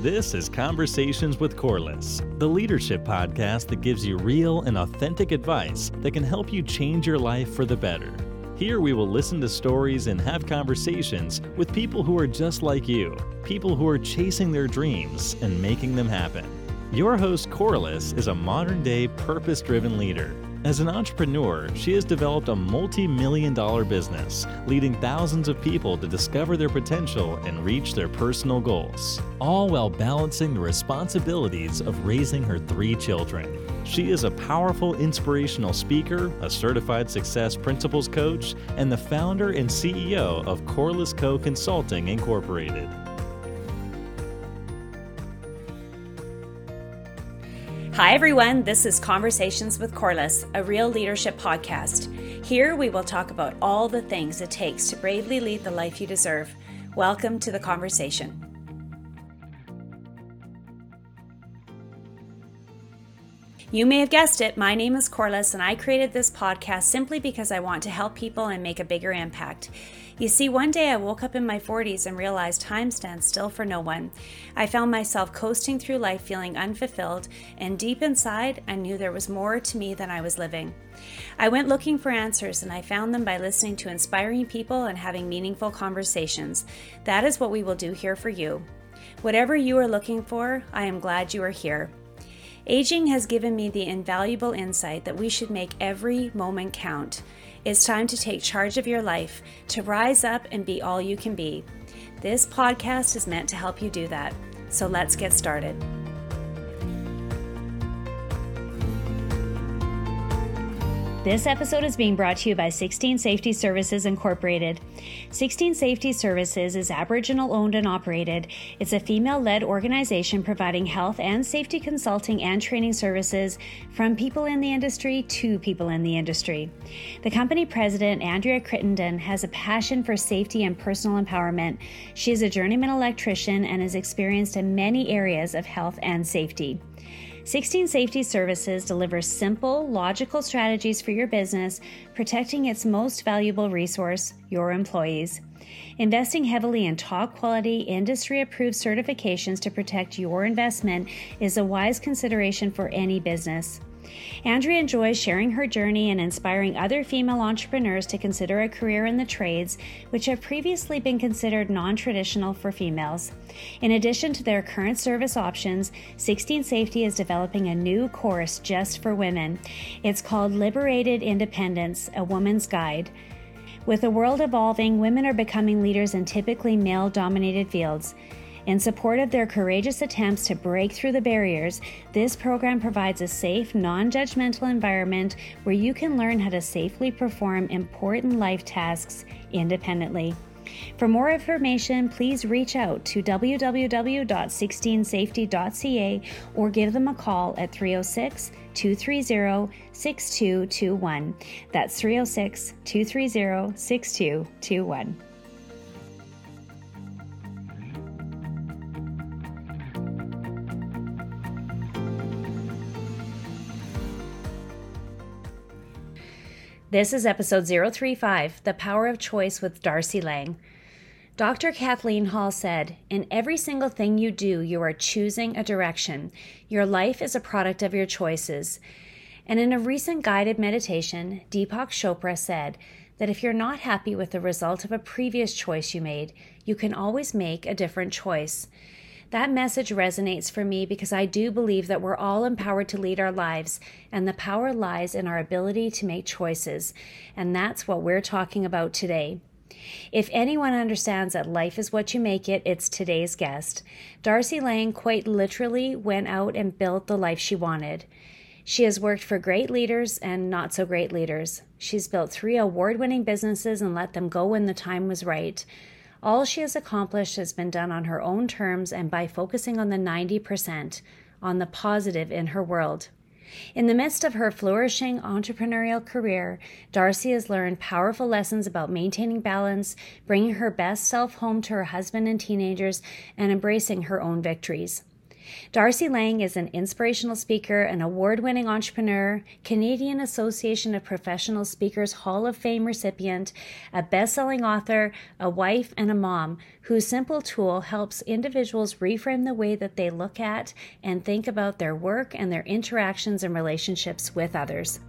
This is Conversations with Corliss, the leadership podcast that gives you real and authentic advice that can help you change your life for the better. Here we will listen to stories and have conversations with people who are just like you, people who are chasing their dreams and making them happen. Your host, Corliss, is a modern day purpose driven leader as an entrepreneur, she has developed a multi million dollar business, leading thousands of people to discover their potential and reach their personal goals, all while balancing the responsibilities of raising her three children. She is a powerful inspirational speaker, a certified success principles coach, and the founder and CEO of Corliss Co. Consulting Incorporated. Hi, everyone. This is Conversations with Corliss, a real leadership podcast. Here we will talk about all the things it takes to bravely lead the life you deserve. Welcome to the conversation. You may have guessed it, my name is Corliss, and I created this podcast simply because I want to help people and make a bigger impact. You see, one day I woke up in my 40s and realized time stands still for no one. I found myself coasting through life feeling unfulfilled, and deep inside, I knew there was more to me than I was living. I went looking for answers, and I found them by listening to inspiring people and having meaningful conversations. That is what we will do here for you. Whatever you are looking for, I am glad you are here. Aging has given me the invaluable insight that we should make every moment count. It's time to take charge of your life, to rise up and be all you can be. This podcast is meant to help you do that. So let's get started. This episode is being brought to you by 16 Safety Services Incorporated. 16 Safety Services is Aboriginal owned and operated. It's a female led organization providing health and safety consulting and training services from people in the industry to people in the industry. The company president, Andrea Crittenden, has a passion for safety and personal empowerment. She is a journeyman electrician and is experienced in many areas of health and safety. 16 Safety Services delivers simple, logical strategies for your business, protecting its most valuable resource, your employees. Investing heavily in top quality, industry approved certifications to protect your investment is a wise consideration for any business. Andrea enjoys sharing her journey and inspiring other female entrepreneurs to consider a career in the trades, which have previously been considered non traditional for females. In addition to their current service options, 16 Safety is developing a new course just for women. It's called Liberated Independence A Woman's Guide. With the world evolving, women are becoming leaders in typically male dominated fields. In support of their courageous attempts to break through the barriers, this program provides a safe, non judgmental environment where you can learn how to safely perform important life tasks independently. For more information, please reach out to www.16safety.ca or give them a call at 306 230 6221. That's 306 230 6221. This is episode 035 The Power of Choice with Darci Lang. Dr. Kathleen Hall said, In every single thing you do, you are choosing a direction. Your life is a product of your choices. And in a recent guided meditation, Deepak Chopra said that if you're not happy with the result of a previous choice you made, you can always make a different choice. That message resonates for me because I do believe that we're all empowered to lead our lives, and the power lies in our ability to make choices. And that's what we're talking about today. If anyone understands that life is what you make it, it's today's guest. Darci Lang quite literally went out and built the life she wanted. She has worked for great leaders and not so great leaders. She's built three award winning businesses and let them go when the time was right. All she has accomplished has been done on her own terms and by focusing on the 90%, on the positive in her world. In the midst of her flourishing entrepreneurial career, Darci has learned powerful lessons about maintaining balance, bringing her best self home to her husband and teenagers, and embracing her own victories. Darci Lang is an inspirational speaker, an award winning entrepreneur, Canadian Association of Professional Speakers Hall of Fame recipient, a best selling author, a wife, and a mom whose simple tool helps individuals reframe the way that they look at and think about their work and their interactions and relationships with others.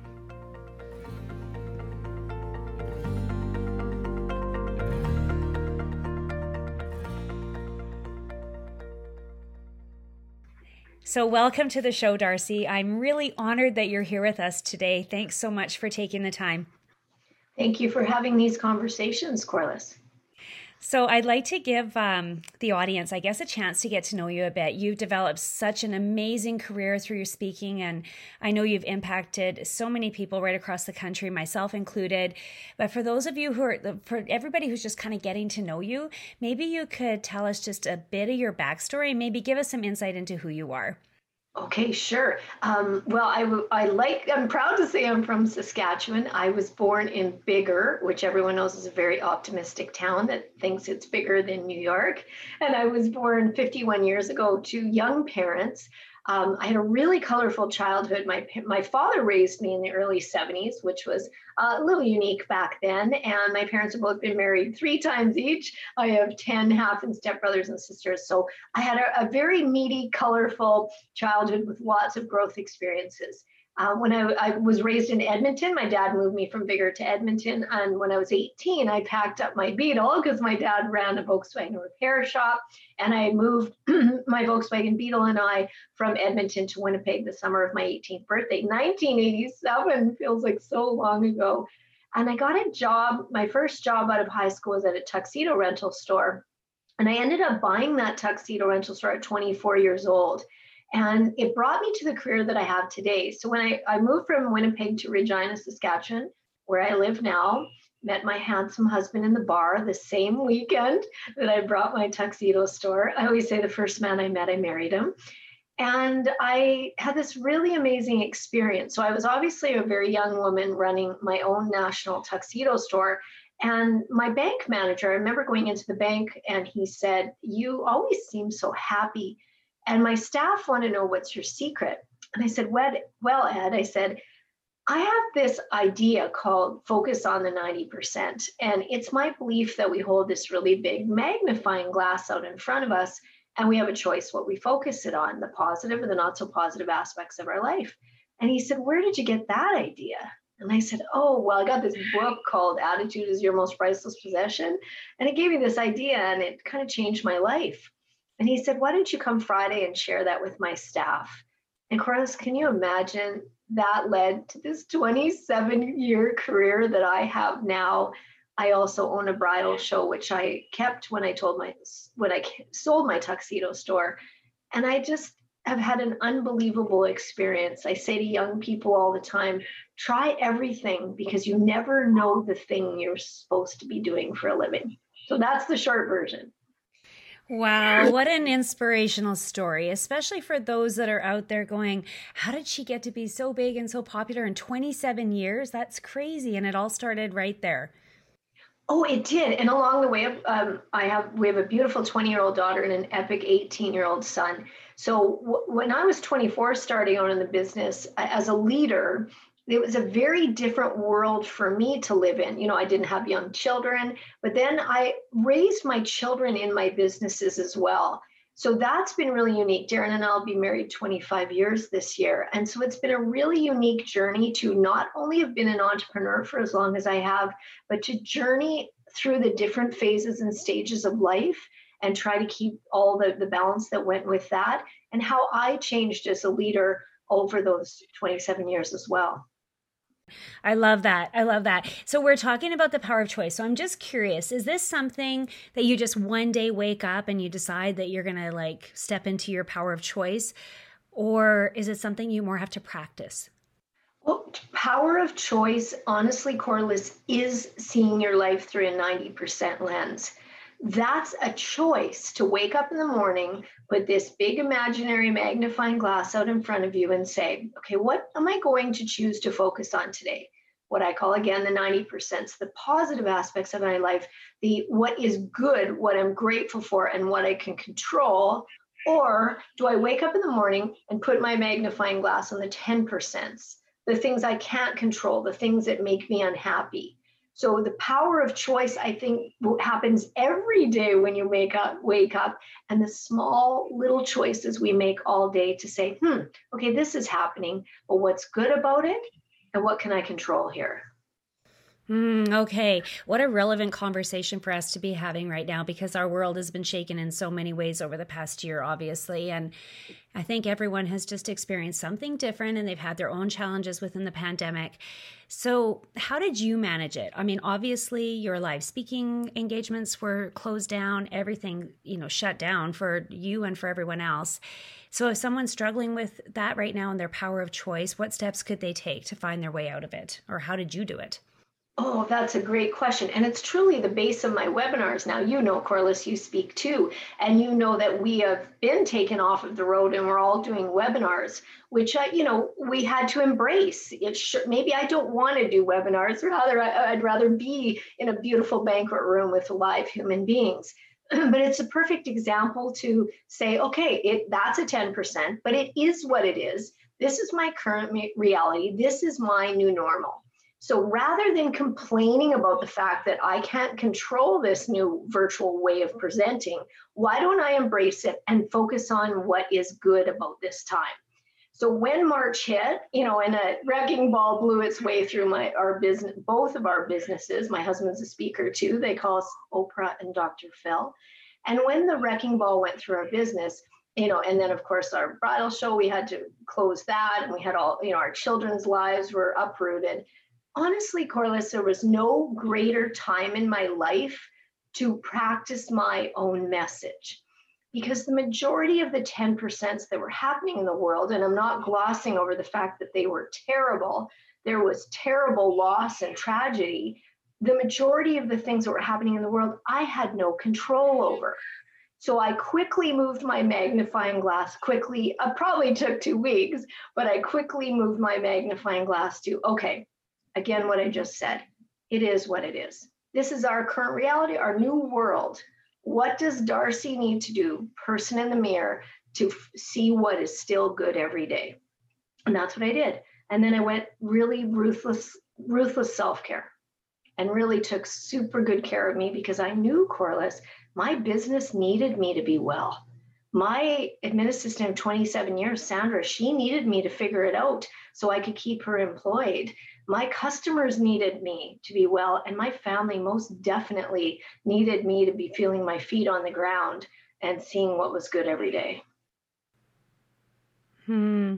So, welcome to the show, Darci. I'm really honored that you're here with us today. Thanks so much for taking the time. Thank you for having these conversations, Corliss. So, I'd like to give um, the audience, I guess, a chance to get to know you a bit. You've developed such an amazing career through your speaking, and I know you've impacted so many people right across the country, myself included. But for those of you who are, for everybody who's just kind of getting to know you, maybe you could tell us just a bit of your backstory, maybe give us some insight into who you are. Okay, sure. Um, well, I, I like, I'm proud to say I'm from Saskatchewan. I was born in Biggar, which everyone knows is a very optimistic town that thinks it's bigger than New York. And I was born 51 years ago to young parents um, I had a really colorful childhood. My my father raised me in the early 70s, which was a little unique back then. And my parents have both been married three times each. I have 10 half and step brothers and sisters. So I had a, a very meaty, colorful childhood with lots of growth experiences. Uh, when I, I, was raised in Edmonton, my dad moved me from Biggar to Edmonton. And when I was 18, I packed up my Beetle because my dad ran a Volkswagen repair shop. And I moved my Volkswagen Beetle and I from Edmonton to Winnipeg the summer of my 18th birthday. 1987 feels like so long ago. And I got a job. My first job out of high school was at a tuxedo rental store. And I ended up buying that tuxedo rental store at 24 years old. And it brought me to the career that I have today. So when I, I moved from Winnipeg to Regina, Saskatchewan, where I live now, met my handsome husband in the bar the same weekend that I brought my tuxedo store. I always say the first man I met, I married him. And I had this really amazing experience. So I was obviously a very young woman running my own national tuxedo store. And my bank manager, I remember going into the bank and he said, You always seem so happy and my staff want to know what's your secret. And I said, well, Ed, I said, I have this idea called focus on the 90%. And it's my belief that we hold this really big magnifying glass out in front of us and we have a choice what we focus it on the positive or the not so positive aspects of our life. And he said, Where did you get that idea? And I said, Oh, well, I got this book called Attitude is Your Most Priceless Possession. And it gave me this idea and it kind of changed my life. And he said, Why don't you come Friday and share that with my staff? And Corliss, can you imagine that led to this 27 year career that I have now? I also own a bridal show, which I kept when I told my when I sold my tuxedo store, and I just have had an unbelievable experience. I say to young people all the time, try everything because you never know the thing you're supposed to be doing for a living. So that's the short version. Wow, what an inspirational story, especially for those that are out there going, How did she get to be so big and so popular in 27 years? That's crazy. And it all started right there. Oh, it did. And along the way, um, I have we have a beautiful 20 year old daughter and an epic 18 year old son. So w- when I was 24, starting out in the business as a leader, it was a very different world for me to live in. You know, I didn't have young children, but then I raised my children in my businesses as well. So that's been really unique. Darren and I'll be married 25 years this year. And so it's been a really unique journey to not only have been an entrepreneur for as long as I have, but to journey through the different phases and stages of life and try to keep all the, the balance that went with that and how I changed as a leader over those 27 years as well. I love that. I love that. So we're talking about the power of choice. So I'm just curious, is this something that you just one day wake up and you decide that you're going to like step into your power of choice or is it something you more have to practice? Well, power of choice, honestly, Corliss, is seeing your life through a 90% lens. That's a choice to wake up in the morning, put this big imaginary magnifying glass out in front of you and say, okay, what am I going to choose to focus on today? What I call again the 90%, the positive aspects of my life, the what is good, what I'm grateful for, and what I can control Or do I wake up in the morning and put my magnifying glass on the 10%, the things I can't control, the things that make me unhappy? So the power of choice, I think, happens every day when you wake up, wake up, and the small little choices we make all day to say, hmm, okay, this is happening, but what's good about it, and what can I control here? Mm, okay. What a relevant conversation for us to be having right now because our world has been shaken in so many ways over the past year, obviously. And I think everyone has just experienced something different and they've had their own challenges within the pandemic. So, how did you manage it? I mean, obviously, your live speaking engagements were closed down, everything, you know, shut down for you and for everyone else. So, if someone's struggling with that right now and their power of choice, what steps could they take to find their way out of it? Or how did you do it? Oh, that's a great question. And it's truly the base of my webinars. Now, you know, Corliss, you speak too. And you know that we have been taken off of the road and we're all doing webinars, which, I, you know, we had to embrace. It should, maybe I don't want to do webinars, rather, I'd rather be in a beautiful banquet room with live human beings. but it's a perfect example to say, okay, it, that's a 10%, but it is what it is. This is my current reality. This is my new normal. So rather than complaining about the fact that I can't control this new virtual way of presenting, why don't I embrace it and focus on what is good about this time? So when March hit, you know, and a wrecking ball blew its way through my our business, both of our businesses. My husband's a speaker too. They call us Oprah and Dr. Phil. And when the wrecking ball went through our business, you know, and then of course our bridal show, we had to close that, and we had all, you know, our children's lives were uprooted honestly, Corliss, there was no greater time in my life to practice my own message. Because the majority of the 10% that were happening in the world, and I'm not glossing over the fact that they were terrible, there was terrible loss and tragedy. The majority of the things that were happening in the world, I had no control over. So I quickly moved my magnifying glass quickly, uh, probably took two weeks, but I quickly moved my magnifying glass to, okay, Again, what I just said. It is what it is. This is our current reality, our new world. What does Darci need to do, person in the mirror, to f- see what is still good every day? And that's what I did. And then I went really ruthless, ruthless self-care and really took super good care of me because I knew Corliss, my business needed me to be well. My admin assistant of 27 years, Sandra, she needed me to figure it out so I could keep her employed my customers needed me to be well, and my family most definitely needed me to be feeling my feet on the ground and seeing what was good every day. Hmm.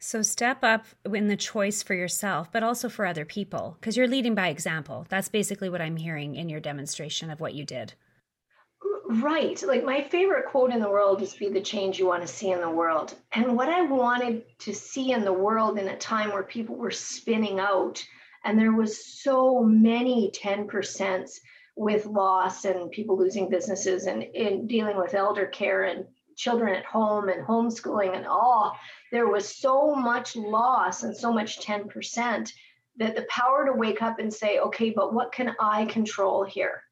So step up in the choice for yourself, but also for other people, because you're leading by example. That's basically what I'm hearing in your demonstration of what you did. Right. Like my favorite quote in the world is be the change you want to see in the world. And what I wanted to see in the world in a time where people were spinning out and there was so many 10% with loss and people losing businesses and in dealing with elder care and children at home and homeschooling and all, there was so much loss and so much 10% that the power to wake up and say, okay, but what can I control here?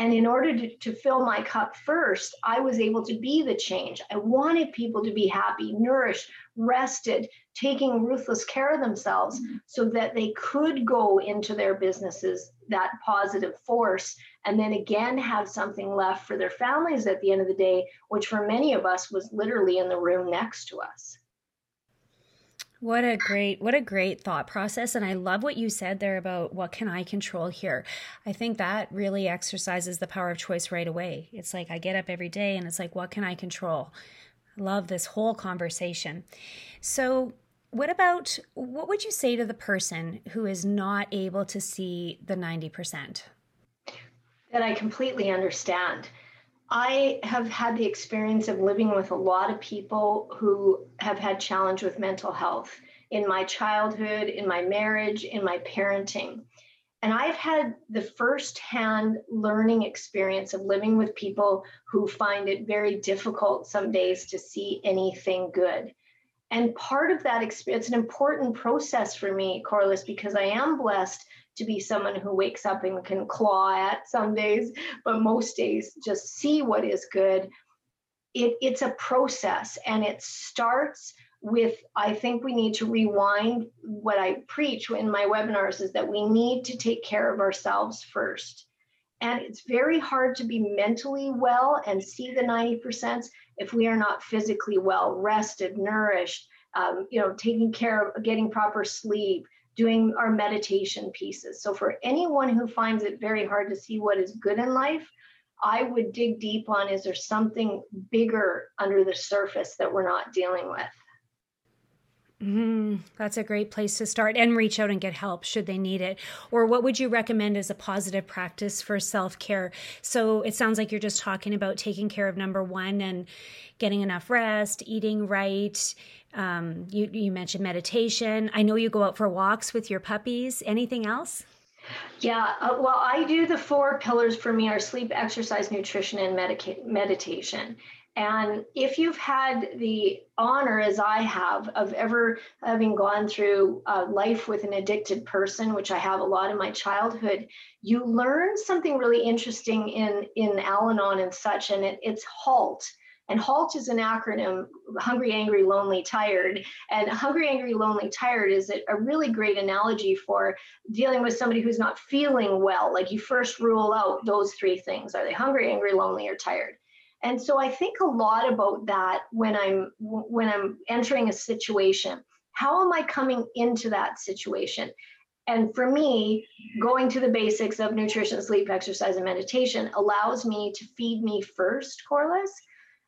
And in order to, to fill my cup first, I was able to be the change. I wanted people to be happy, nourished, rested, taking ruthless care of themselves mm-hmm. so that they could go into their businesses, that positive force, and then again have something left for their families at the end of the day, which for many of us was literally in the room next to us. What a great what a great thought process and I love what you said there about what can I control here. I think that really exercises the power of choice right away. It's like I get up every day and it's like what can I control? I love this whole conversation. So what about what would you say to the person who is not able to see the 90%? That I completely understand. I have had the experience of living with a lot of people who have had challenge with mental health in my childhood, in my marriage, in my parenting. And I've had the firsthand learning experience of living with people who find it very difficult some days to see anything good. And part of that experience, it's an important process for me, Corliss, because I am blessed to be someone who wakes up and can claw at some days, but most days just see what is good. it, it's a process and it starts with i think we need to rewind what i preach in my webinars is that we need to take care of ourselves first and it's very hard to be mentally well and see the 90% if we are not physically well rested nourished um, you know taking care of getting proper sleep doing our meditation pieces so for anyone who finds it very hard to see what is good in life I would dig deep on is there something bigger under the surface that we're not dealing with? Mm, that's a great place to start and reach out and get help should they need it. Or what would you recommend as a positive practice for self care? So it sounds like you're just talking about taking care of number one and getting enough rest, eating right. Um, you, you mentioned meditation. I know you go out for walks with your puppies. Anything else? Yeah, uh, well, I do the four pillars for me are sleep, exercise, nutrition, and medica- meditation. And if you've had the honor, as I have, of ever having gone through uh, life with an addicted person, which I have a lot in my childhood, you learn something really interesting in in Al-Anon and such, and it, it's HALT. And HALT is an acronym hungry, angry, lonely, tired. And hungry, angry, lonely, tired is a really great analogy for dealing with somebody who's not feeling well. Like you first rule out those three things are they hungry, angry, lonely, or tired? And so I think a lot about that when I'm when I'm entering a situation. How am I coming into that situation? And for me, going to the basics of nutrition, sleep, exercise, and meditation allows me to feed me first, Corliss,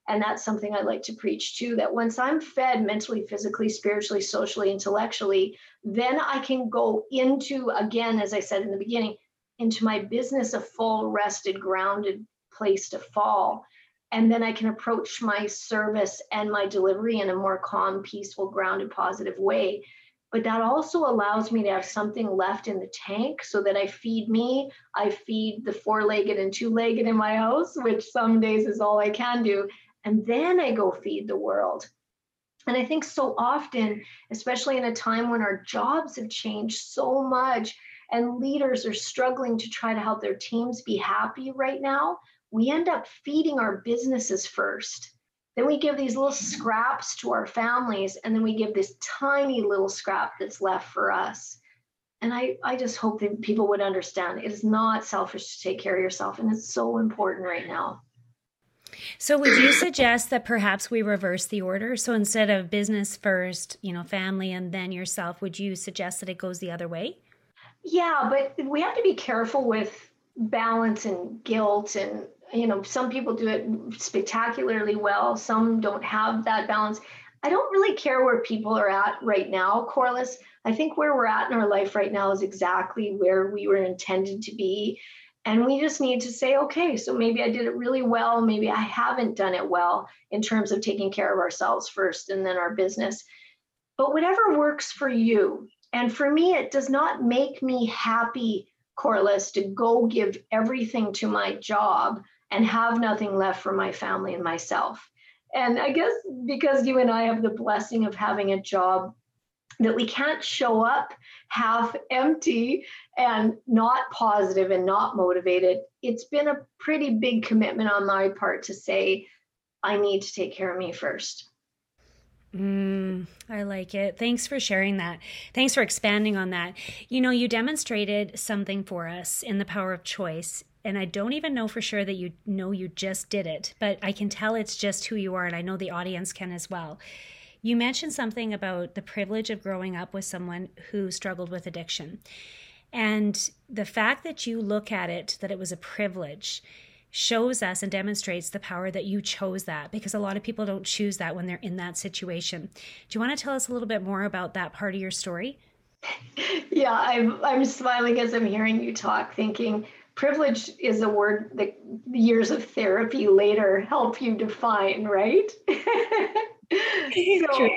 and that's something I like to preach too that once I'm fed mentally, physically, spiritually, socially, intellectually, then I can go into, again, as I said in the beginning, into my business a full, rested, grounded place to fall. And then I can approach my service and my delivery in a more calm, peaceful, grounded, positive way. But that also allows me to have something left in the tank so that I feed me. I feed the four legged and two legged in my house, which some days is all I can do and then I go feed the world. And I think so often, especially in a time when our jobs have changed so much and leaders are struggling to try to help their teams be happy right now, we end up feeding our businesses first. Then we give these little scraps to our families, and then we give this tiny little scrap that's left for us. And I, I just hope that people would understand it is not selfish to take care of yourself, and it's so important right now. So, would you suggest that perhaps we reverse the order? So, instead of business first, you know, family, and then yourself, would you suggest that it goes the other way? Yeah, but we have to be careful with balance and guilt. And, you know, some people do it spectacularly well, some don't have that balance. I don't really care where people are at right now, Corliss. I think where we're at in our life right now is exactly where we were intended to be. And we just need to say, okay, so maybe I did it really well. Maybe I haven't done it well in terms of taking care of ourselves first and then our business. But whatever works for you. And for me, it does not make me happy, Corliss, to go give everything to my job and have nothing left for my family and myself. And I guess because you and I have the blessing of having a job that we can't show up half empty and not positive and not motivated. It's been a pretty big commitment on my part to say, I need to take care of me first. Mm, I like it. Thanks for sharing that. Thanks for expanding on that. You know, you demonstrated something for us in the power of choice. And I don't even know for sure that you know you just did it, but I can tell it's just who you are. And I know the audience can as well. You mentioned something about the privilege of growing up with someone who struggled with addiction. And the fact that you look at it, that it was a privilege, shows us and demonstrates the power that you chose that because a lot of people don't choose that when they're in that situation. Do you want to tell us a little bit more about that part of your story? Yeah, I'm, I'm smiling as I'm hearing you talk, thinking privilege is a word that years of therapy later help you define, right? so,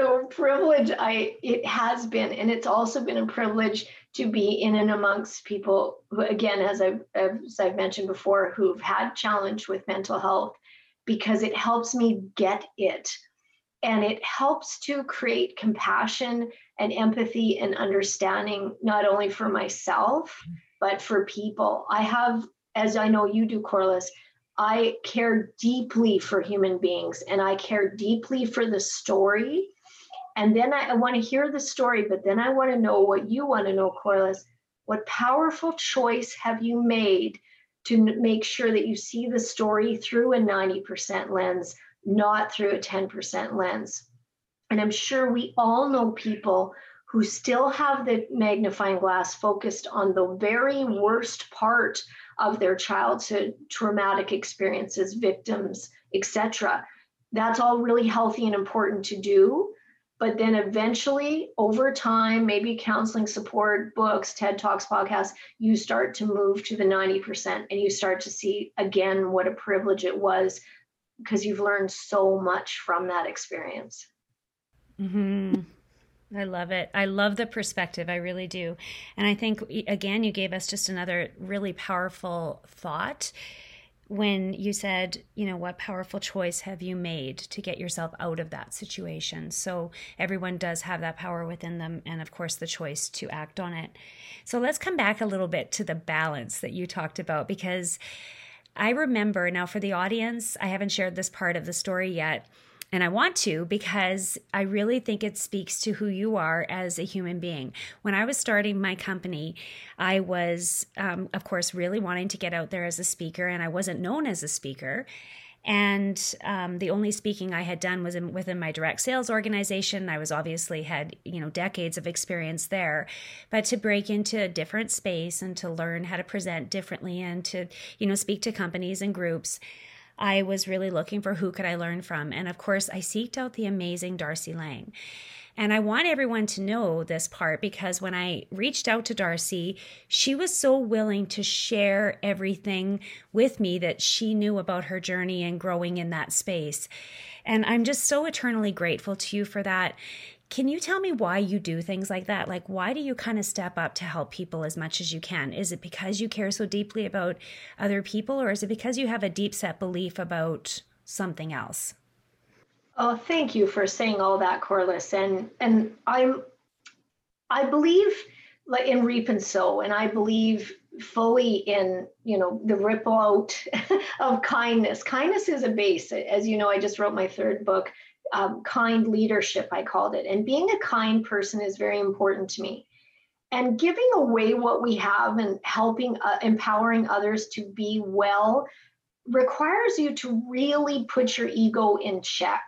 so privilege i it has been and it's also been a privilege to be in and amongst people who again as i've, as I've mentioned before who've had challenge with mental health because it helps me get it and it helps to create compassion and empathy and understanding not only for myself but for people i have as i know you do corliss I care deeply for human beings and I care deeply for the story. And then I, I want to hear the story, but then I want to know what you want to know, Corliss. What powerful choice have you made to make sure that you see the story through a 90% lens, not through a 10% lens? And I'm sure we all know people who still have the magnifying glass focused on the very worst part of their childhood traumatic experiences victims etc that's all really healthy and important to do but then eventually over time maybe counseling support books ted talks podcasts you start to move to the 90% and you start to see again what a privilege it was because you've learned so much from that experience mm-hmm. I love it. I love the perspective. I really do. And I think, again, you gave us just another really powerful thought when you said, you know, what powerful choice have you made to get yourself out of that situation? So everyone does have that power within them, and of course, the choice to act on it. So let's come back a little bit to the balance that you talked about because I remember now for the audience, I haven't shared this part of the story yet and I want to because I really think it speaks to who you are as a human being. When I was starting my company, I was, um, of course, really wanting to get out there as a speaker, and I wasn't known as a speaker. And um, the only speaking I had done was in, within my direct sales organization. I was obviously had you know decades of experience there, but to break into a different space and to learn how to present differently and to you know speak to companies and groups I was really looking for who could I learn from. And of course, I seeked out the amazing Darci Lang. And I want everyone to know this part because when I reached out to Darci, she was so willing to share everything with me that she knew about her journey and growing in that space. And I'm just so eternally grateful to you for that. Can you tell me why you do things like that? Like, why do you kind of step up to help people as much as you can? Is it because you care so deeply about other people, or is it because you have a deep set belief about something else? Oh, thank you for saying all that, Corliss. And and I'm I believe like in reap and sow, and I believe fully in you know the ripple out of kindness. Kindness is a base. As you know, I just wrote my third book um, kind leadership, I called it. And being a kind person is very important to me. And giving away what we have and helping, uh, empowering others to be well requires you to really put your ego in check.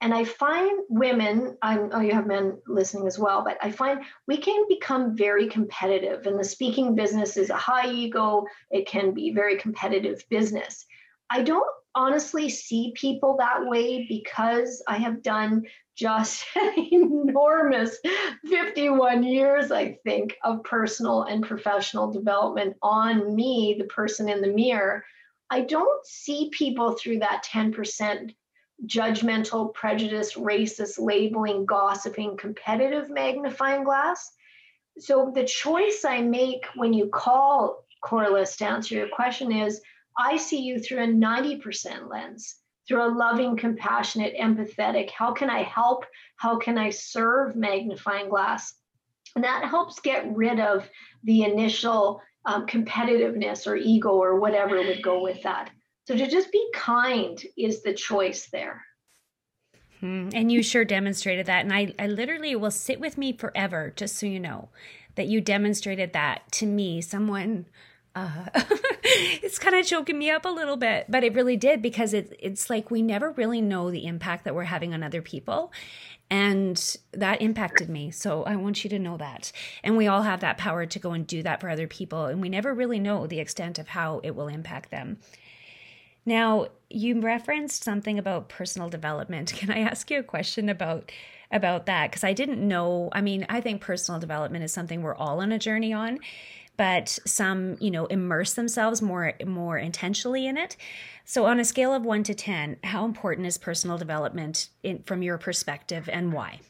And I find women, I know you have men listening as well, but I find we can become very competitive. And the speaking business is a high ego, it can be very competitive business. I don't honestly see people that way because I have done just an enormous 51 years, I think, of personal and professional development on me, the person in the mirror. I don't see people through that 10% judgmental, prejudice, racist, labeling, gossiping, competitive magnifying glass. So the choice I make when you call Corliss to answer your question is I see you through a 90% lens, through a loving, compassionate, empathetic. How can I help? How can I serve magnifying glass? And that helps get rid of the initial um, competitiveness or ego or whatever would go with that. So to just be kind is the choice there. Hmm, and you sure demonstrated that. And I, I literally will sit with me forever, just so you know, that you demonstrated that to me, someone uh, it's kind of choking me up a little bit, but it really did because it, it's like we never really know the impact that we're having on other people. And that impacted me. So I want you to know that. And we all have that power to go and do that for other people. And we never really know the extent of how it will impact them. Now, you referenced something about personal development. Can I ask you a question about about that? Because I didn't know. I mean, I think personal development is something we're all on a journey on but some you know immerse themselves more more intentionally in it. So on a scale of 1 to 10 how important is personal development in, from your perspective and why?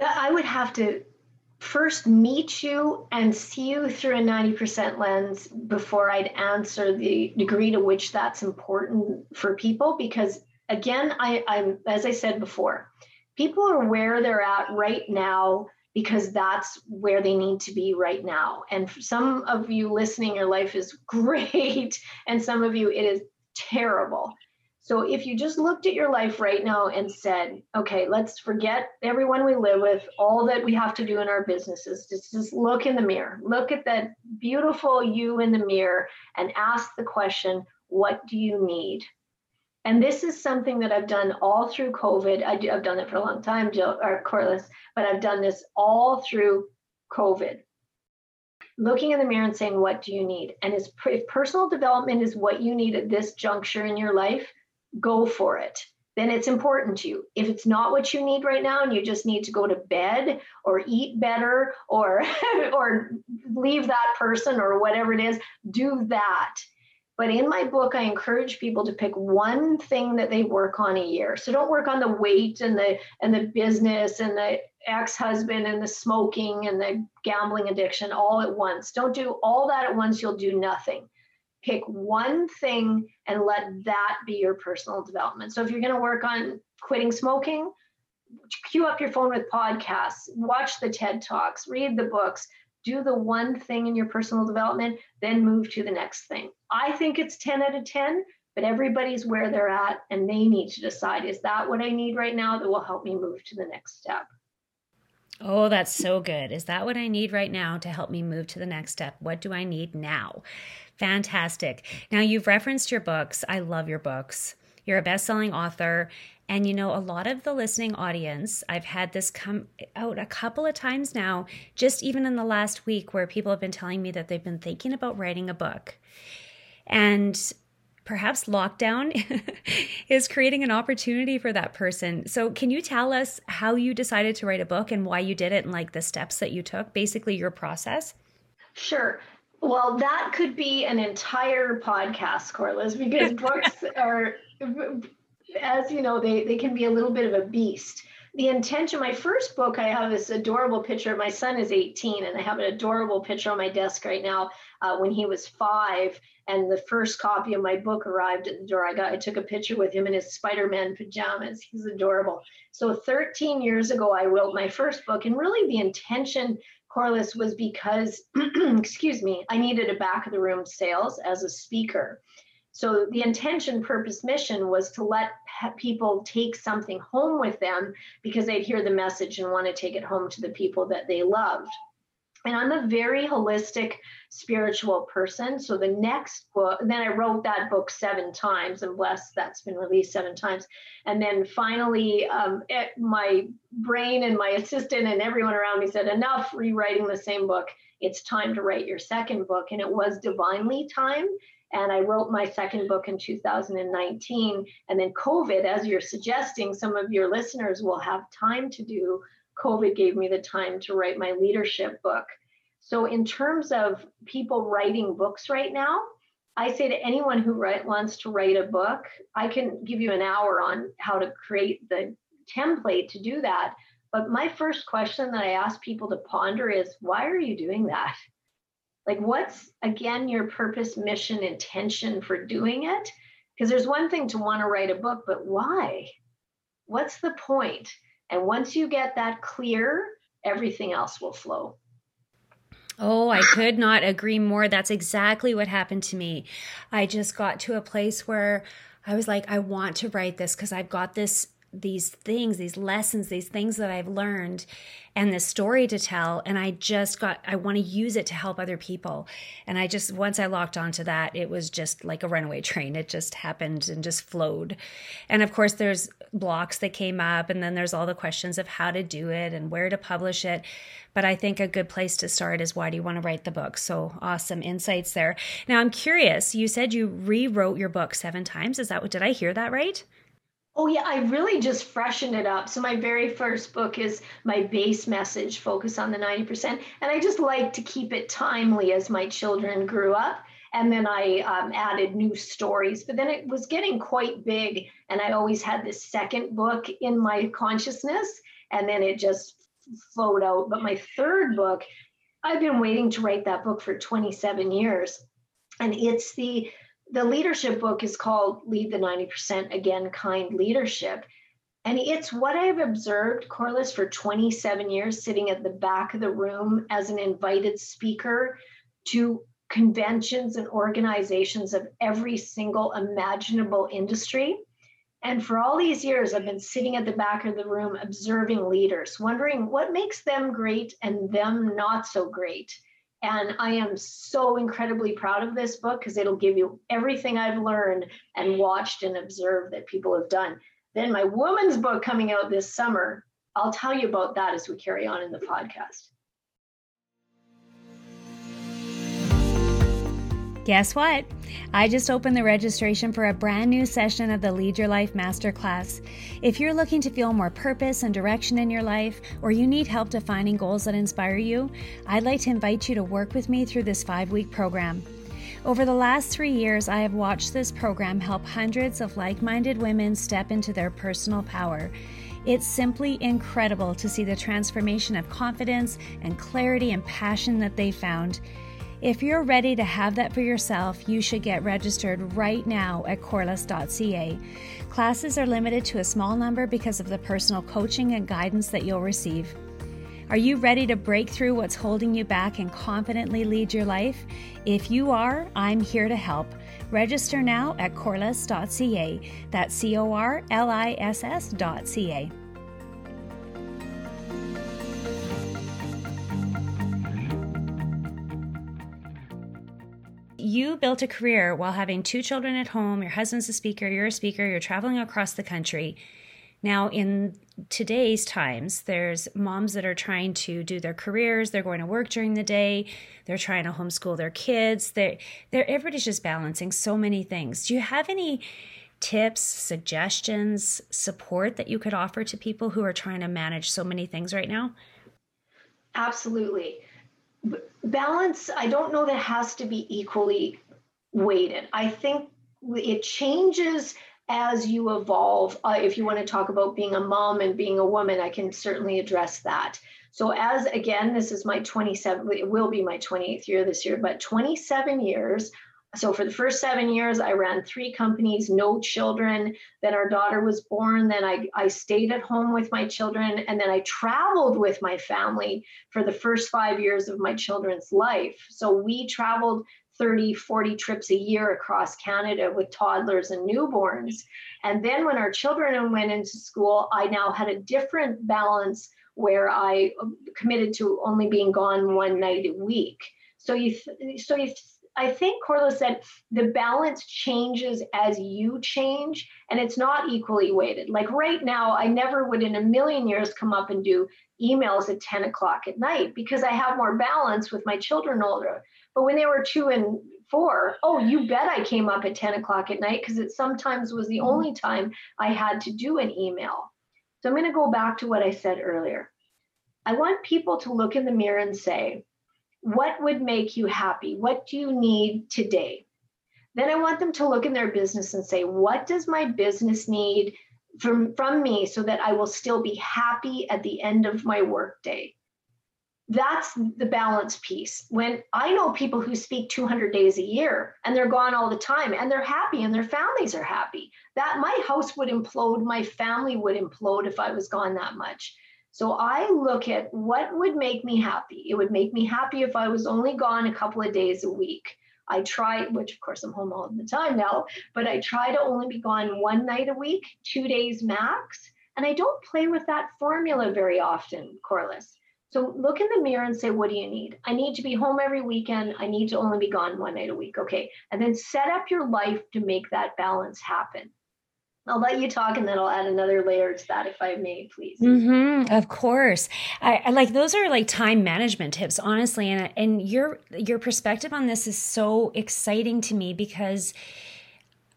I would have to first meet you and see you through a 90% lens before i'd answer the degree to which that's important for people because again I, i'm as i said before people are where they're at right now because that's where they need to be right now. And some of you listening, your life is great, and some of you, it is terrible. So if you just looked at your life right now and said, okay, let's forget everyone we live with, all that we have to do in our businesses, just, just look in the mirror, look at that beautiful you in the mirror and ask the question, what do you need? And this is something that I've done all through COVID. I do, I've done it for a long time, Jill or Corliss, but I've done this all through COVID. Looking in the mirror and saying, "What do you need?" And if personal development is what you need at this juncture in your life, go for it. Then it's important to you. If it's not what you need right now, and you just need to go to bed or eat better or or leave that person or whatever it is, do that but in my book, I encourage people to pick one thing that they work on a year. So don't work on the weight and the and the business and the ex-husband and the smoking and the gambling addiction all at once. Don't do all that at once, you'll do nothing. Pick one thing and let that be your personal development. So if you're going to work on quitting smoking, queue up your phone with podcasts, watch the TED Talks, read the books, do the one thing in your personal development, then move to the next thing. I think it's 10 out of 10, but everybody's where they're at and they need to decide is that what I need right now that will help me move to the next step? Oh, that's so good. Is that what I need right now to help me move to the next step? What do I need now? Fantastic. Now, you've referenced your books. I love your books. You're a best selling author and you know, a lot of the listening audience, I've had this come out a couple of times now, just even in the last week, where people have been telling me that they've been thinking about writing a book. And perhaps lockdown is creating an opportunity for that person. So, can you tell us how you decided to write a book and why you did it and like the steps that you took, basically your process? Sure. Well, that could be an entire podcast, Corliss, because books are as you know, they, they can be a little bit of a beast. The intention, my first book, I have this adorable picture. My son is 18, and I have an adorable picture on my desk right now uh, when he was five. And the first copy of my book arrived at the door. I got, I took a picture with him in his Spider-Man pajamas. He's adorable. So 13 years ago, I wrote my first book, and really the intention Corliss was because, excuse me, I needed a back of the room sales as a speaker. So the intention, purpose, mission was to let people take something home with them because they'd hear the message and want to take it home to the people that they loved. And I'm a very holistic spiritual person. So the next book, then I wrote that book seven times, and bless that's been released seven times. And then finally, um, it, my brain and my assistant and everyone around me said, enough rewriting the same book. It's time to write your second book. And it was divinely time and I wrote my second book in 2019. And then COVID, as you're suggesting, some of your listeners will have time to do. COVID gave me the time to write my leadership book. So, in terms of people writing books right now, I say to anyone who write, wants to write a book, I can give you an hour on how to create the template to do that. But my first question that I ask people to ponder is why are you doing that? Like, what's again your purpose, mission, intention for doing it? Because there's one thing to want to write a book, but why? What's the point? And once you get that clear, everything else will flow. Oh, I could not agree more. That's exactly what happened to me. I just got to a place where I was like, I want to write this because I've got this these things, these lessons, these things that I've learned and this story to tell. And I just got, I want to use it to help other people. And I just, once I locked onto that, it was just like a runaway train. It just happened and just flowed. And of course, there's blocks that came up, and then there's all the questions of how to do it and where to publish it. But I think a good place to start is why do you want to write the book? So awesome insights there. Now, I'm curious, you said you rewrote your book seven times. Is that what, did I hear that right? Oh, yeah, I really just freshened it up. So, my very first book is my base message, Focus on the 90%. And I just like to keep it timely as my children grew up. And then I um, added new stories, but then it was getting quite big. And I always had this second book in my consciousness. And then it just flowed out. But my third book, I've been waiting to write that book for 27 years. And it's the the leadership book is called Lead the 90% Again Kind Leadership. And it's what I've observed, Corliss, for 27 years, sitting at the back of the room as an invited speaker to conventions and organizations of every single imaginable industry. And for all these years, I've been sitting at the back of the room observing leaders, wondering what makes them great and them not so great. And I am so incredibly proud of this book because it'll give you everything I've learned and watched and observed that people have done. Then my woman's book coming out this summer, I'll tell you about that as we carry on in the podcast. Guess what? I just opened the registration for a brand new session of the Lead Your Life Masterclass. If you're looking to feel more purpose and direction in your life, or you need help defining goals that inspire you, I'd like to invite you to work with me through this five week program. Over the last three years, I have watched this program help hundreds of like minded women step into their personal power. It's simply incredible to see the transformation of confidence and clarity and passion that they found. If you're ready to have that for yourself, you should get registered right now at corliss.ca. Classes are limited to a small number because of the personal coaching and guidance that you'll receive. Are you ready to break through what's holding you back and confidently lead your life? If you are, I'm here to help. Register now at corliss.ca. That's C O R L I S S.ca. you built a career while having two children at home, your husband's a speaker, you're a speaker, you're traveling across the country. Now, in today's times, there's moms that are trying to do their careers, they're going to work during the day, they're trying to homeschool their kids. They're, they're everybody's just balancing so many things. Do you have any tips, suggestions, support that you could offer to people who are trying to manage so many things right now? Absolutely balance, I don't know that has to be equally weighted. I think it changes as you evolve. Uh, if you want to talk about being a mom and being a woman, I can certainly address that. So, as again, this is my 27, it will be my 28th year this year, but 27 years so for the first seven years i ran three companies no children. Then our daughter was born. Then I, I stayed at home with my children. And then i traveled with my family for the first five years of my children's life. So we traveled 30 40 trips a year across canada with toddlers and newborns. And then when our children went into school i now had a different balance where i um, committed to only being gone one night a week. So you so you I think Corliss said the balance changes as you change and it's not equally weighted. Like right now, I never would in a million years come up and do emails at 10 o'clock at night because I have more balance with my children older. But when they were two and four, oh, you bet I came up at 10 o'clock at night because it sometimes was the mm-hmm. only time I had to do an email. So I'm going to go back to what I said earlier. I want people to look in the mirror and say, what would make you happy? What do you need today? Then I want them to look in their business and say, what does my business need from, from me so that I will still be happy at the end of my workday? That's the balance piece. When I know people who speak 200 days a year and they're gone all the time and they're happy and their families are happy, that my house would implode, my family would implode if I was gone that much. So I look at what would make me happy. It would make me happy if I was only gone a couple of days a week. I try, which of course I'm home all the time now, but I try to only be gone one night a week, two days max. And I don't play with that formula very often, Corliss. So look in the mirror and say, what do you need? I need to be home every weekend. I need to only be gone one night a week. Okay. And then set up your life to make that balance happen. I'll let you talk and then I'll add another layer to that if I may, please. Mm-hmm, of course. I, I, like those are like time management tips, honestly. And and your your perspective on this is so exciting to me because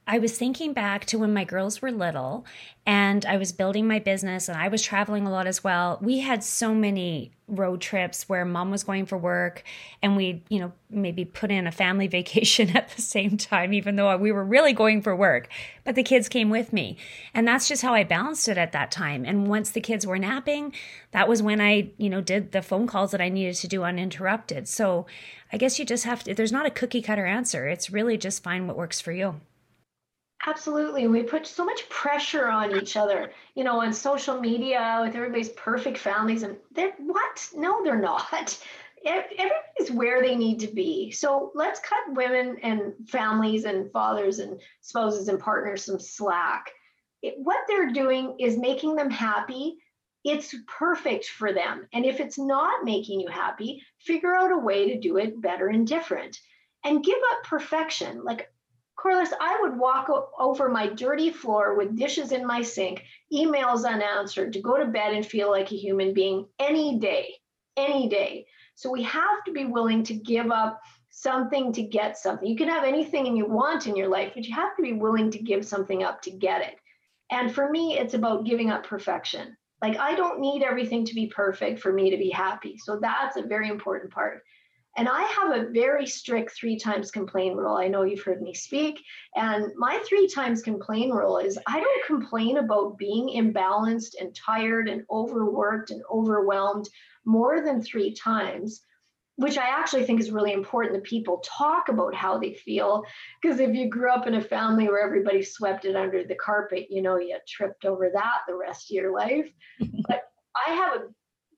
I was thinking back to when my girls were little and I was building my business and I was traveling a lot as well. We had so many road trips where mom was going for work and we, you know, maybe put in a family vacation at the same time, even though we were really going for work. But the kids came with me. And that's just how I balanced it at that time. And once the kids were napping, that was when I, you know, did the phone calls that I needed to do uninterrupted. So I guess you just have to, there's not a cookie cutter answer. It's really just find what works for you. Absolutely. We put so much pressure on each other, you know, on social media with everybody's perfect families. And they're what? No, they're not. Everybody's where they need to be. So let's cut women and families and fathers and spouses and partners some slack. It, what they're doing is making them happy. It's perfect for them. And if it's not making you happy, figure out a way to do it better and different. And give up perfection. Like Corliss, I would walk o- over my dirty floor with dishes in my sink, emails unanswered, to go to bed and feel like a human being any day, any day. So we have to be willing to give up something to get something. You can have anything you want in your life, but you have to be willing to give something up to get it. And for me, it's about giving up perfection. Like I don't need everything to be perfect for me to be happy. So that's a very important part. And I have a very strict three times complain rule. I know you've heard me speak. And my three times complain rule is I don't complain about being imbalanced and tired and overworked and overwhelmed more than three times, which I actually think is really important that people talk about how they feel. Because if you grew up in a family where everybody swept it under the carpet, you know, you tripped over that the rest of your life. but I have a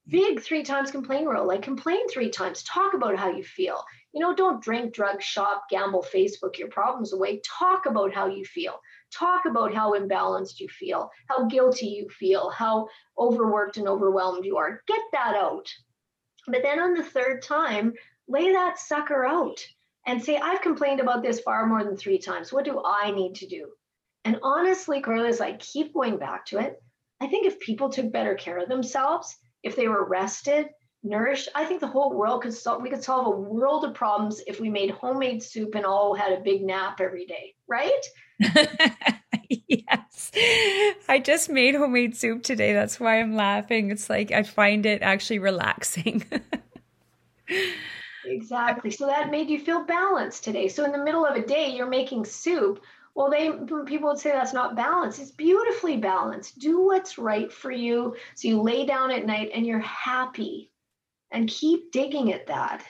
big three times complain rule like complain three times talk about how you feel. You know don't drink drug shop gamble facebook your problems away. Talk about how you feel. Talk about how imbalanced you feel how guilty you feel how overworked and overwhelmed you are. Get that out. But then on the third time lay that sucker out and say i've complained about this far more than three times. What do i need to do? And honestly Corliss i keep going back to it i think if people took better care of themselves if they were rested, nourished, I think the whole world could solve, we could solve a world of problems if we made homemade soup and all had a big nap every day, right? yes. I just made homemade soup today. That's why I'm laughing. It's like I find it actually relaxing. exactly. So that made you feel balanced today. So in the middle of a day, you're making soup well they people would say that's not balanced. It's beautifully balanced. Do what's right for you. So you lay down at night and you're happy. And keep digging at that.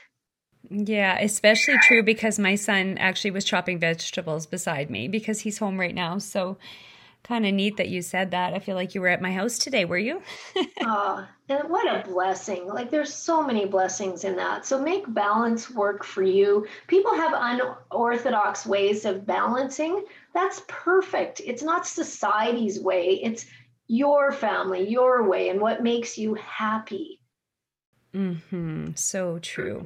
Yeah especially true because my son actually was chopping vegetables beside me because he's home right now. So kind of neat that you said that. I feel like you were at my house today, were you? oh, and what a blessing. Like there's so many blessings in that. So make balance work for you. People have unorthodox ways of balancing. That's perfect. It's not society's way. It's your family, your way, and what makes you happy. Hmm. So true.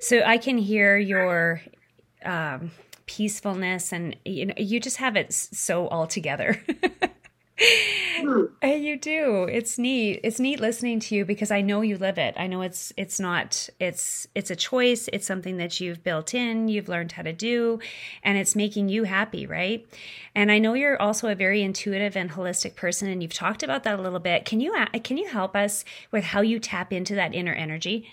So I can hear your um, peacefulness and you know you just have it so all together. Mm. you do. It's neat. It's neat listening to you because i know you live it. I know it's it's not it's it's a choice. It's something that you've built in you've learned how to do and it's making you happy right? And i know you're also a very intuitive and holistic person and you've talked about that a little bit. Can you can you help us with how you tap into that inner energy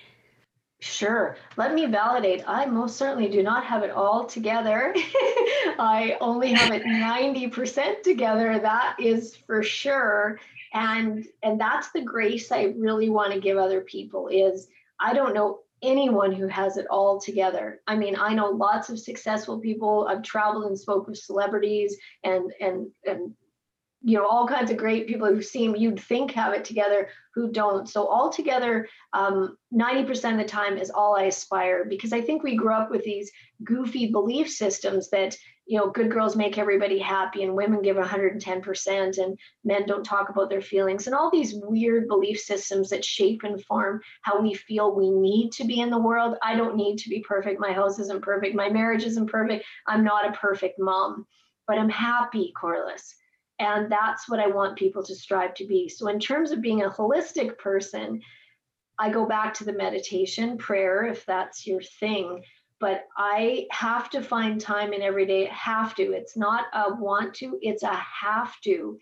Sure. Let me validate. I most certainly do not have it all together. I only have it 90% together. That is for sure. And and that's the grace I really want to give other people is I don't know anyone who has it all together. I mean, I know lots of successful people. I've traveled and spoke with celebrities and and and you know all kinds of great people who seem you'd think have it together who don't. So altogether um, 90% of the time is all i aspire because i think we grew up with these goofy belief systems that you know good girls make everybody happy and women give 110% and men don't talk about their feelings and all these weird belief systems that shape and form how we feel we need to be in the world. I don't need to be perfect. My house isn't perfect. My marriage isn't perfect. I'm not a perfect mom but i'm happy corliss and that's what I want people to strive to be. So, in terms of being a holistic person, I go back to the meditation, prayer, if that's your thing. But I have to find time in every day. Have to. It's not a want to, it's a have to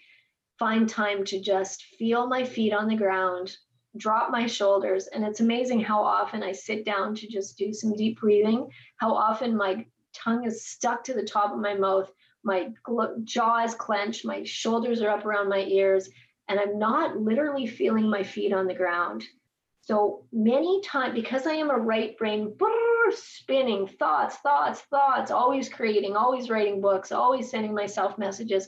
find time to just feel my feet on the ground, drop my shoulders. And it's amazing how often I sit down to just do some deep breathing, how often my tongue is stuck to the top of my mouth my jaw is clenched, my shoulders are up around my ears, and I'm not literally feeling my feet on the ground. So many times, because I am a right brain, brrr, spinning thoughts, thoughts, thoughts, always creating, always writing books, always sending myself messages,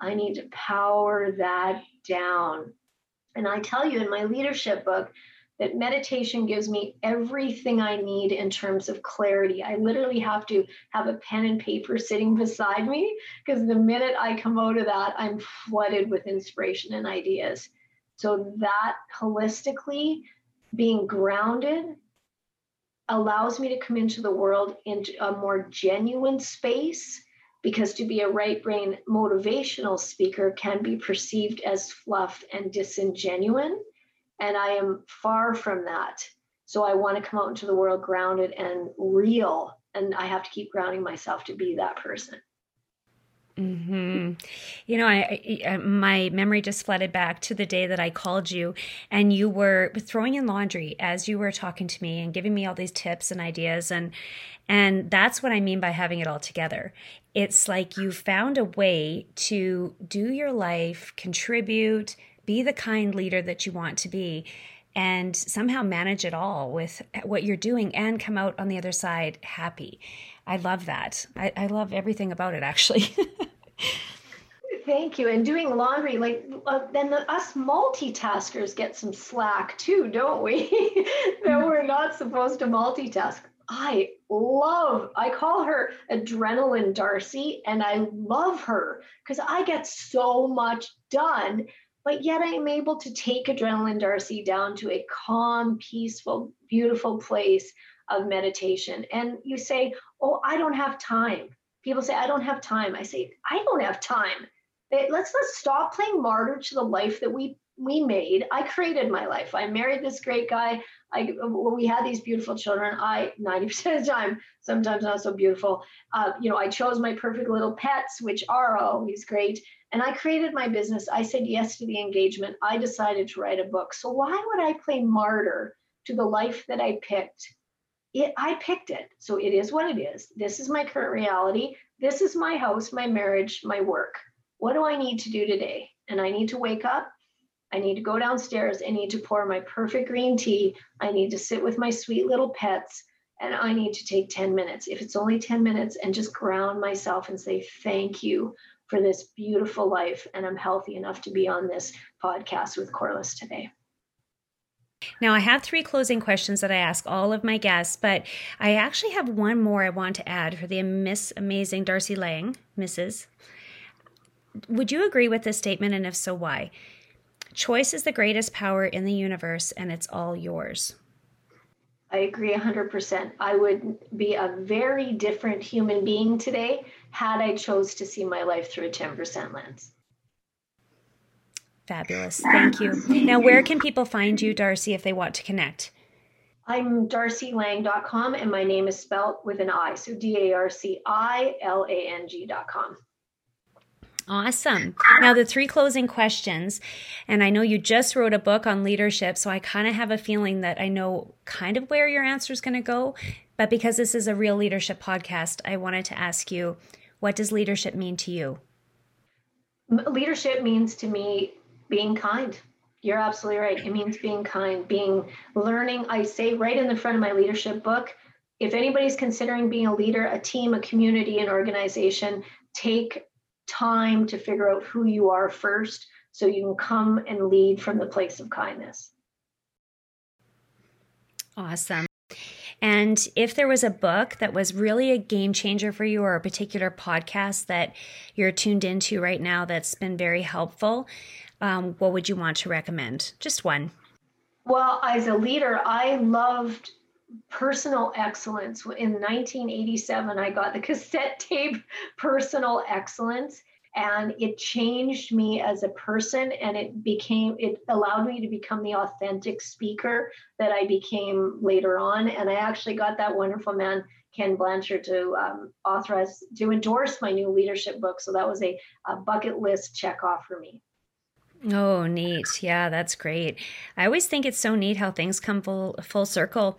I need to power that down. And I tell you in my leadership book that meditation gives me everything I need in terms of clarity. I literally have to have a pen and paper sitting beside me because the minute I come out of that, I'm flooded with inspiration and ideas. So, that holistically, being grounded allows me to come into the world in a more genuine space because to be a right brain motivational speaker can be perceived as fluff and disingenuous. And I am far from that. So I want to come out into the world grounded and real. And I have to keep grounding myself to be that person. Hmm. You know, I, I, my memory just flooded back to the day that I called you, and you were throwing in laundry as you were talking to me and giving me all these tips and ideas, and and that's what I mean by having it all together. It's like you found a way to do your life, contribute, be the kind leader that you want to be, and somehow manage it all with what you're doing and come out on the other side happy. I love that. I, I love everything about it, actually. Thank you. And doing laundry, like uh, then the, us multitaskers get some slack too, don't we? that we're not supposed to multitask. I love, I call her Adrenaline Darci, and I love her because I get so much done, but yet I'm able to take Adrenaline Darci down to a calm, peaceful, beautiful place of meditation. And you say, Oh, I don't have time. People say, I don't have time. I say, I don't have time. Let's let's stop playing martyr to the life that we we made. I created my life. I married this great guy. I we had these beautiful children. I 90% of the time, sometimes not so beautiful. Uh, you know, I chose my perfect little pets, which are always great. And I created my business. I said yes to the engagement. I decided to write a book. So why would I play martyr to the life that I picked it, I picked it. So it is what it is. This is my current reality. This is my house, my marriage, my work. What do I need to do today? And I need to wake up. I need to go downstairs. I need to pour my perfect green tea. I need to sit with my sweet little pets. And I need to take 10 minutes, if it's only 10 minutes, and just ground myself and say, Thank you for this beautiful life. And I'm healthy enough to be on this podcast with Corliss today. Now, I have three closing questions that I ask all of my guests, but I actually have one more I want to add for the Miss Amazing Darci Lang, Mrs. Would you agree with this statement, and if so, why? Choice is the greatest power in the universe, and it's all yours. I agree 100%. I would be a very different human being today had I chose to see my life through a 10% lens. Fabulous. Thank you. Now, where can people find you, Darci, if they want to connect? I'm darcilang.com and my name is spelled with an I. So D A R C I L A N G.com. Awesome. Now, the three closing questions, and I know you just wrote a book on leadership, so I kind of have a feeling that I know kind of where your answer is going to go. But because this is a real leadership podcast, I wanted to ask you what does leadership mean to you? Leadership means to me being kind. You're absolutely right. It means being kind, being learning. I say right in the front of my leadership book if anybody's considering being a leader, a team, a community, an organization, take time to figure out who you are first so you can come and lead from the place of kindness. Awesome. And if there was a book that was really a game changer for you or a particular podcast that you're tuned into right now that's been very helpful, um, what would you want to recommend? Just one. Well, as a leader, I loved personal excellence. In 1987, I got the cassette tape Personal Excellence, and it changed me as a person and it became it allowed me to become the authentic speaker that i became later on and i actually got that wonderful man ken blanchard to um, authorize to endorse my new leadership book so that was a, a bucket list check off for me Oh, neat. Yeah, that's great. I always think it's so neat how things come full full circle.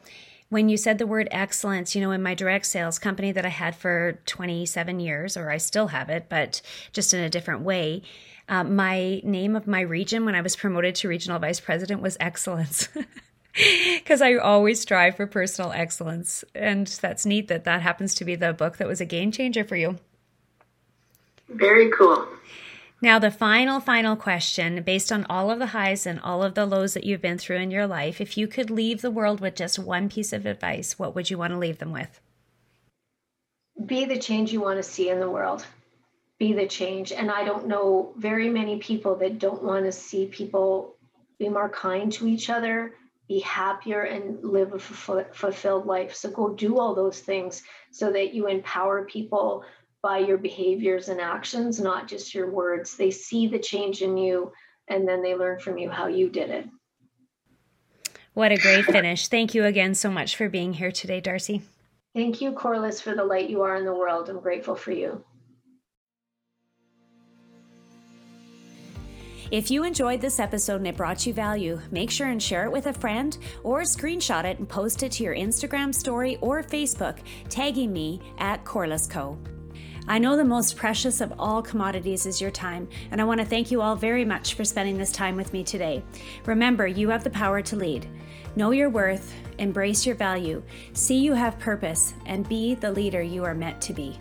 When you said the word excellence, you know, in my direct sales company that I had for 27 years, or I still have it, but just in a different way, uh, my name of my region when I was promoted to regional vice president was excellence. because I always strive for personal excellence. And that's neat that that happens to be the book that was a game changer for you. Very cool. Now, the final, final question based on all of the highs and all of the lows that you've been through in your life, if you could leave the world with just one piece of advice, what would you want to leave them with? Be the change you want to see in the world. Be the change. And I don't know very many people that don't want to see people be more kind to each other, be happier, and live a fulfilled life. So go do all those things so that you empower people by your behaviors and actions, not just your words. They see the change in you and then they learn from you how you did it. What a great finish. Thank you again so much for being here today, Darci. Thank you, Corliss, for the light you are in the world. I'm grateful for you. If you enjoyed this episode and it brought you value, make sure and share it with a friend or screenshot it and post it to your Instagram story or Facebook, tagging me at Corliss Co. I know the most precious of all commodities is your time, and I want to thank you all very much for spending this time with me today. Remember, you have the power to lead. Know your worth, embrace your value, see you have purpose, and be the leader you are meant to be.